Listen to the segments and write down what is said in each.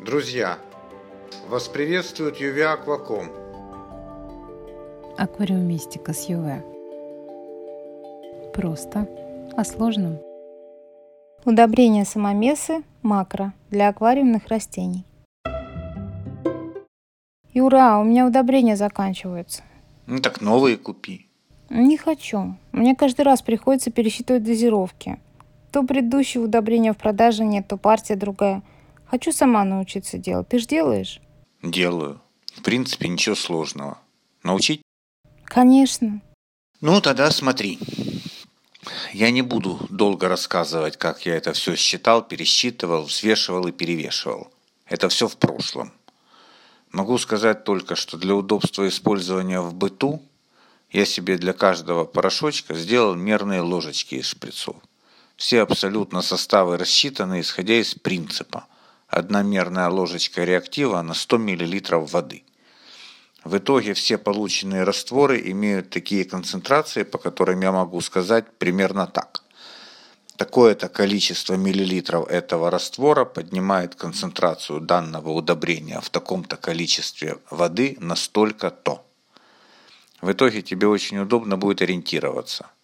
Друзья, вас приветствует UV Акваком. Аквариумистика с ЮВ. Просто о сложном. Удобрения самомесы макро для аквариумных растений. Юра, у меня удобрения заканчиваются. Ну так новые купи. Не хочу. Мне каждый раз приходится пересчитывать дозировки. То предыдущего удобрения в продаже нет, то партия другая. Хочу сама научиться делать. Ты ж делаешь? Делаю. В принципе, ничего сложного. Научить? Конечно. Ну, тогда смотри. Я не буду долго рассказывать, как я это все считал, пересчитывал, взвешивал и перевешивал. Это все в прошлом. Могу сказать только, что для удобства использования в быту я себе для каждого порошочка сделал мерные ложечки из шприцов. Все абсолютно составы рассчитаны, исходя из принципа. Одна мерная ложечка реактива на 100 мл воды. В итоге все полученные растворы имеют такие концентрации, по которым я могу сказать примерно так. Такое-то количество миллилитров этого раствора поднимает концентрацию данного удобрения в таком-то количестве воды на столько-то. В итоге тебе очень удобно будет ориентироваться –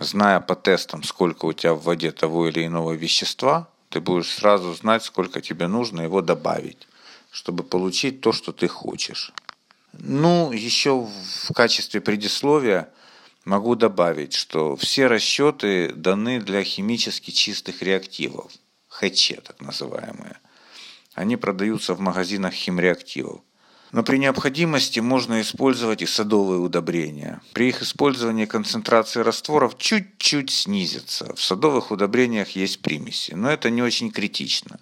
Зная по тестам, сколько у тебя в воде того или иного вещества, ты будешь сразу знать, сколько тебе нужно его добавить, чтобы получить то, что ты хочешь. Ну, еще в качестве предисловия могу добавить, что все расчеты даны для химически чистых реактивов, ХЧ так называемые. Они продаются в магазинах химреактивов. Но при необходимости можно использовать и садовые удобрения. При их использовании концентрация растворов чуть-чуть снизится. В садовых удобрениях есть примеси, но это не очень критично.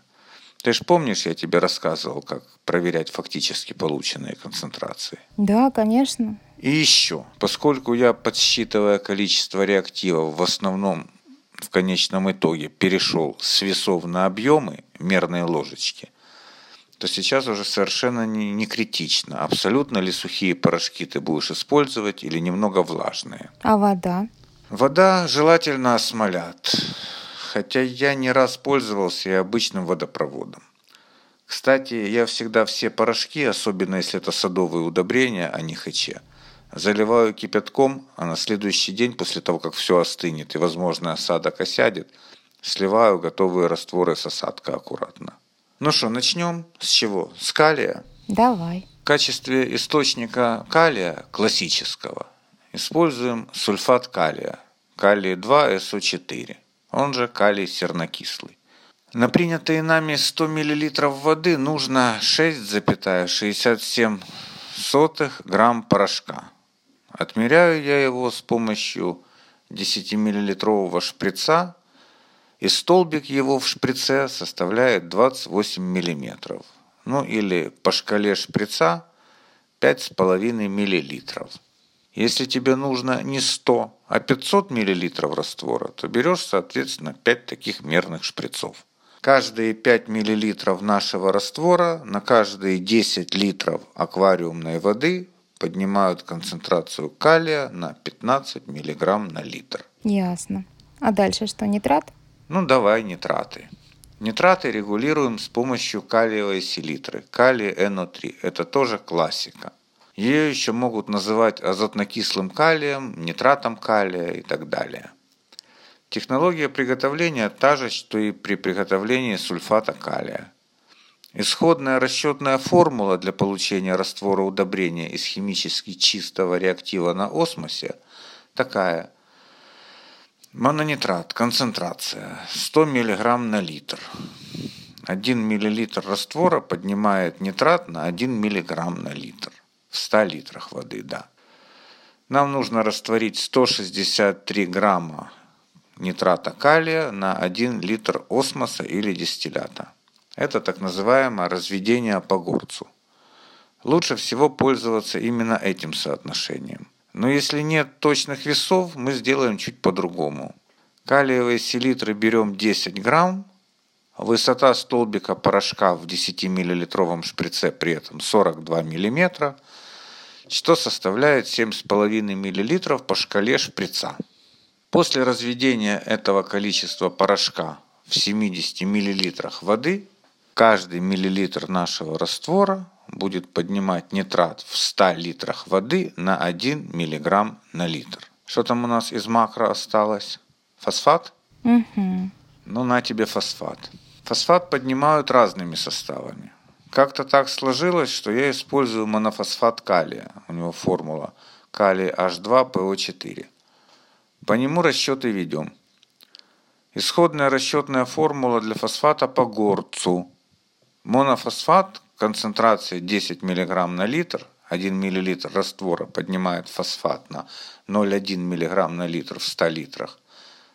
Ты же помнишь, я тебе рассказывал, как проверять фактически полученные концентрации? Да, конечно. И еще, поскольку я, подсчитывая количество реактивов, в основном в конечном итоге перешел с весов на объемы мерной ложечки – то сейчас уже совершенно не, не критично, абсолютно ли сухие порошки ты будешь использовать или немного влажные. А вода? Вода желательно осмолят, хотя я не раз пользовался и обычным водопроводом. Кстати, я всегда все порошки, особенно если это садовые удобрения, а не ХЧ, заливаю кипятком, а на следующий день, после того, как все остынет и, возможно, осадок осядет, сливаю готовые растворы с осадка аккуратно. Ну что, начнем с чего? С калия? Давай. В качестве источника калия классического используем сульфат калия, калий-2СО4, он же калий сернокислый. На принятые нами 100 мл воды нужно 6,67 грамм порошка. Отмеряю я его с помощью 10-миллилитрового шприца и столбик его в шприце составляет 28 мм. Ну или по шкале шприца 5,5 мл. Если тебе нужно не 100, а 500 мл раствора, то берешь, соответственно, 5 таких мерных шприцов. Каждые 5 мл нашего раствора на каждые 10 литров аквариумной воды поднимают концентрацию калия на 15 мг на литр. Ясно. А дальше что, нитрат? Ну, давай нитраты. Нитраты регулируем с помощью калиевой селитры, калий НО3. Это тоже классика. Ее еще могут называть азотно-кислым калием, нитратом калия и так далее. Технология приготовления та же, что и при приготовлении сульфата калия. Исходная расчетная формула для получения раствора удобрения из химически чистого реактива на осмосе такая – Мононитрат, концентрация 100 мг на литр. 1 мл раствора поднимает нитрат на 1 мг на литр. В 100 литрах воды, да. Нам нужно растворить 163 грамма нитрата калия на 1 литр осмоса или дистиллята. Это так называемое разведение по горцу. Лучше всего пользоваться именно этим соотношением – но если нет точных весов, мы сделаем чуть по-другому. Калиевые селитры берем 10 грамм, высота столбика порошка в 10 миллилитровом шприце при этом 42 миллиметра, что составляет 7,5 миллилитров по шкале шприца. После разведения этого количества порошка в 70 миллилитрах воды каждый миллилитр нашего раствора будет поднимать нитрат в 100 литрах воды на 1 миллиграмм на литр. Что там у нас из макро осталось? Фосфат? Угу. Ну, на тебе фосфат. Фосфат поднимают разными составами. Как-то так сложилось, что я использую монофосфат калия. У него формула калий H2PO4. По нему расчеты ведем. Исходная расчетная формула для фосфата по горцу. Монофосфат концентрация 10 мг на литр, 1 мл раствора поднимает фосфат на 0,1 мг на литр в 100 литрах.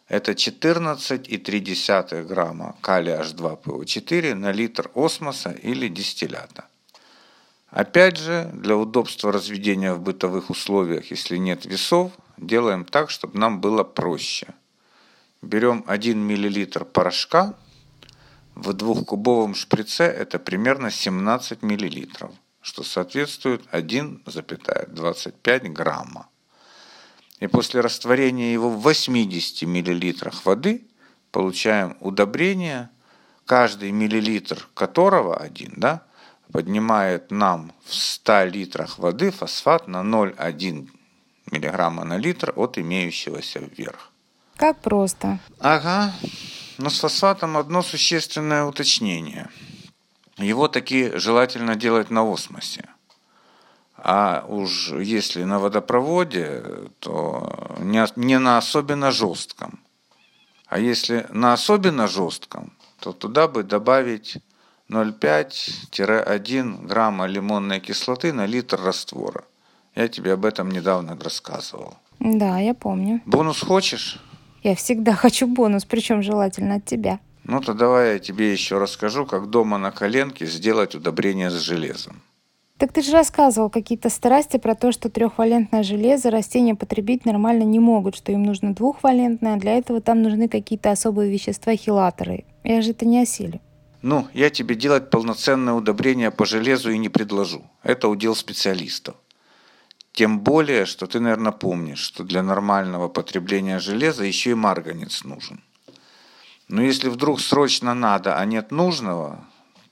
Это 14,3 грамма калия H2PO4 на литр осмоса или дистиллята. Опять же, для удобства разведения в бытовых условиях, если нет весов, делаем так, чтобы нам было проще. Берем 1 мл порошка, в двухкубовом шприце это примерно 17 мл, что соответствует 1,25 грамма. И после растворения его в 80 мл воды получаем удобрение, каждый миллилитр которого один, да, поднимает нам в 100 литрах воды фосфат на 0,1 мг на литр от имеющегося вверх. Как просто. Ага, но с фосфатом одно существенное уточнение. Его таки желательно делать на осмосе. А уж если на водопроводе, то не на особенно жестком. А если на особенно жестком, то туда бы добавить 0,5-1 грамма лимонной кислоты на литр раствора. Я тебе об этом недавно рассказывал. Да, я помню. Бонус хочешь? Я всегда хочу бонус, причем желательно от тебя. Ну то давай я тебе еще расскажу, как дома на коленке сделать удобрение с железом. Так ты же рассказывал какие-то страсти про то, что трехвалентное железо растения потребить нормально не могут, что им нужно двухвалентное, а для этого там нужны какие-то особые вещества, хилаторы. Я же это не осилю. Ну, я тебе делать полноценное удобрение по железу и не предложу. Это удел специалистов. Тем более, что ты, наверное, помнишь, что для нормального потребления железа еще и марганец нужен. Но если вдруг срочно надо, а нет нужного,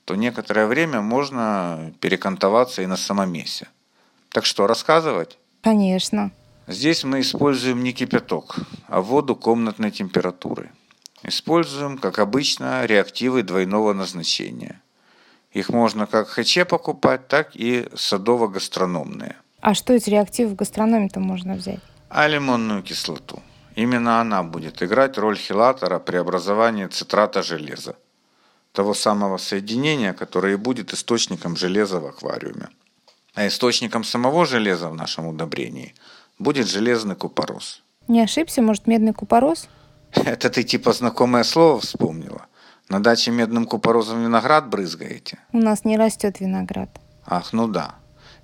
то некоторое время можно перекантоваться и на самомесе. Так что, рассказывать? Конечно. Здесь мы используем не кипяток, а воду комнатной температуры. Используем, как обычно, реактивы двойного назначения. Их можно как ХЧ покупать, так и садово-гастрономные. А что из реактивов в гастрономе-то можно взять? А лимонную кислоту. Именно она будет играть роль хилатора при образовании цитрата железа. Того самого соединения, которое и будет источником железа в аквариуме. А источником самого железа в нашем удобрении будет железный купорос. Не ошибся, может, медный купорос? Это ты типа знакомое слово вспомнила? На даче медным купоросом виноград брызгаете? У нас не растет виноград. Ах, ну да.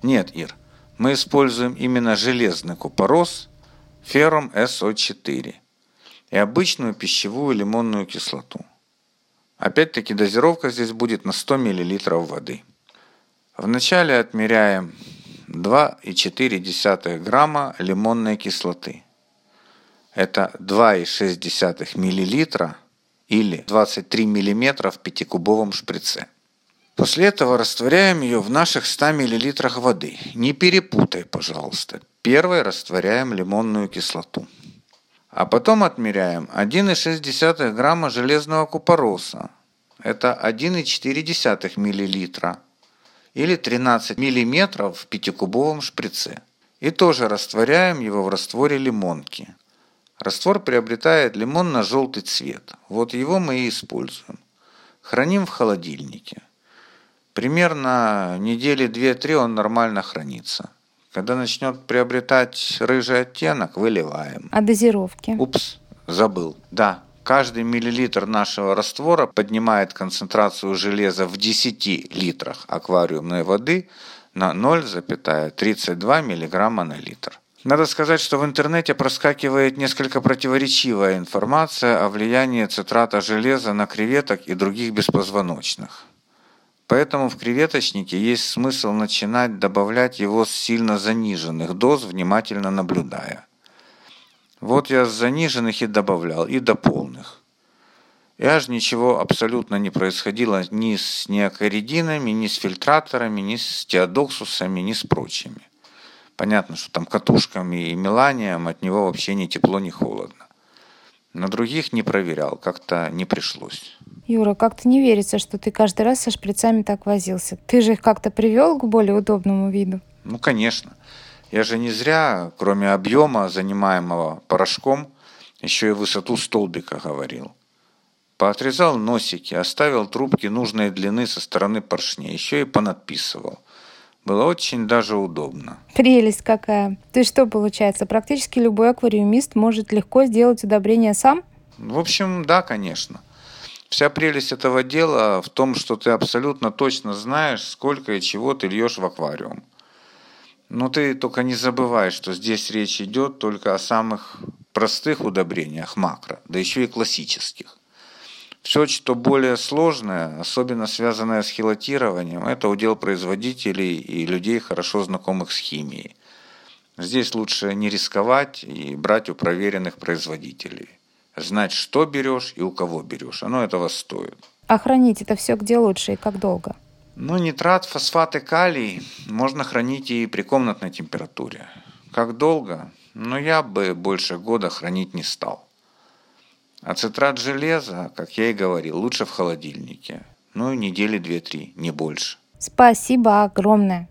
Нет, Ир, мы используем именно железный купорос феррум СО4 и обычную пищевую лимонную кислоту. Опять-таки дозировка здесь будет на 100 мл воды. Вначале отмеряем 2,4 грамма лимонной кислоты. Это 2,6 мл или 23 мм в пятикубовом шприце. После этого растворяем ее в наших 100 мл воды. Не перепутай, пожалуйста. Первой растворяем лимонную кислоту. А потом отмеряем 1,6 грамма железного купороса. Это 1,4 мл или 13 мм в пятикубовом шприце. И тоже растворяем его в растворе лимонки. Раствор приобретает лимонно-желтый цвет. Вот его мы и используем. Храним в холодильнике. Примерно недели 2-3 он нормально хранится. Когда начнет приобретать рыжий оттенок, выливаем. А дозировки? Упс, забыл. Да, каждый миллилитр нашего раствора поднимает концентрацию железа в 10 литрах аквариумной воды на 0,32 мг на литр. Надо сказать, что в интернете проскакивает несколько противоречивая информация о влиянии цитрата железа на креветок и других беспозвоночных. Поэтому в креветочнике есть смысл начинать добавлять его с сильно заниженных доз, внимательно наблюдая. Вот я с заниженных и добавлял, и до полных. И аж ничего абсолютно не происходило ни с неокоридинами, ни с фильтраторами, ни с теодоксусами, ни с прочими. Понятно, что там катушками и меланием от него вообще ни тепло, ни холодно. На других не проверял, как-то не пришлось. Юра, как-то не верится, что ты каждый раз со шприцами так возился. Ты же их как-то привел к более удобному виду? Ну, конечно. Я же не зря, кроме объема, занимаемого порошком, еще и высоту столбика говорил. Поотрезал носики, оставил трубки нужной длины со стороны поршней, еще и понадписывал. Было очень даже удобно. Прелесть какая. Ты что, получается, практически любой аквариумист может легко сделать удобрение сам? В общем, да, конечно. Вся прелесть этого дела в том, что ты абсолютно точно знаешь, сколько и чего ты льешь в аквариум. Но ты только не забывай, что здесь речь идет только о самых простых удобрениях макро, да еще и классических. Все, что более сложное, особенно связанное с хилотированием, это удел производителей и людей, хорошо знакомых с химией. Здесь лучше не рисковать и брать у проверенных производителей. Знать, что берешь и у кого берешь. Оно этого стоит. А хранить это все где лучше и как долго? Ну, нитрат, фосфат и калий можно хранить и при комнатной температуре. Как долго? Но ну, я бы больше года хранить не стал. Ацитрат железа, как я и говорил, лучше в холодильнике. Ну недели две-три, не больше. Спасибо огромное.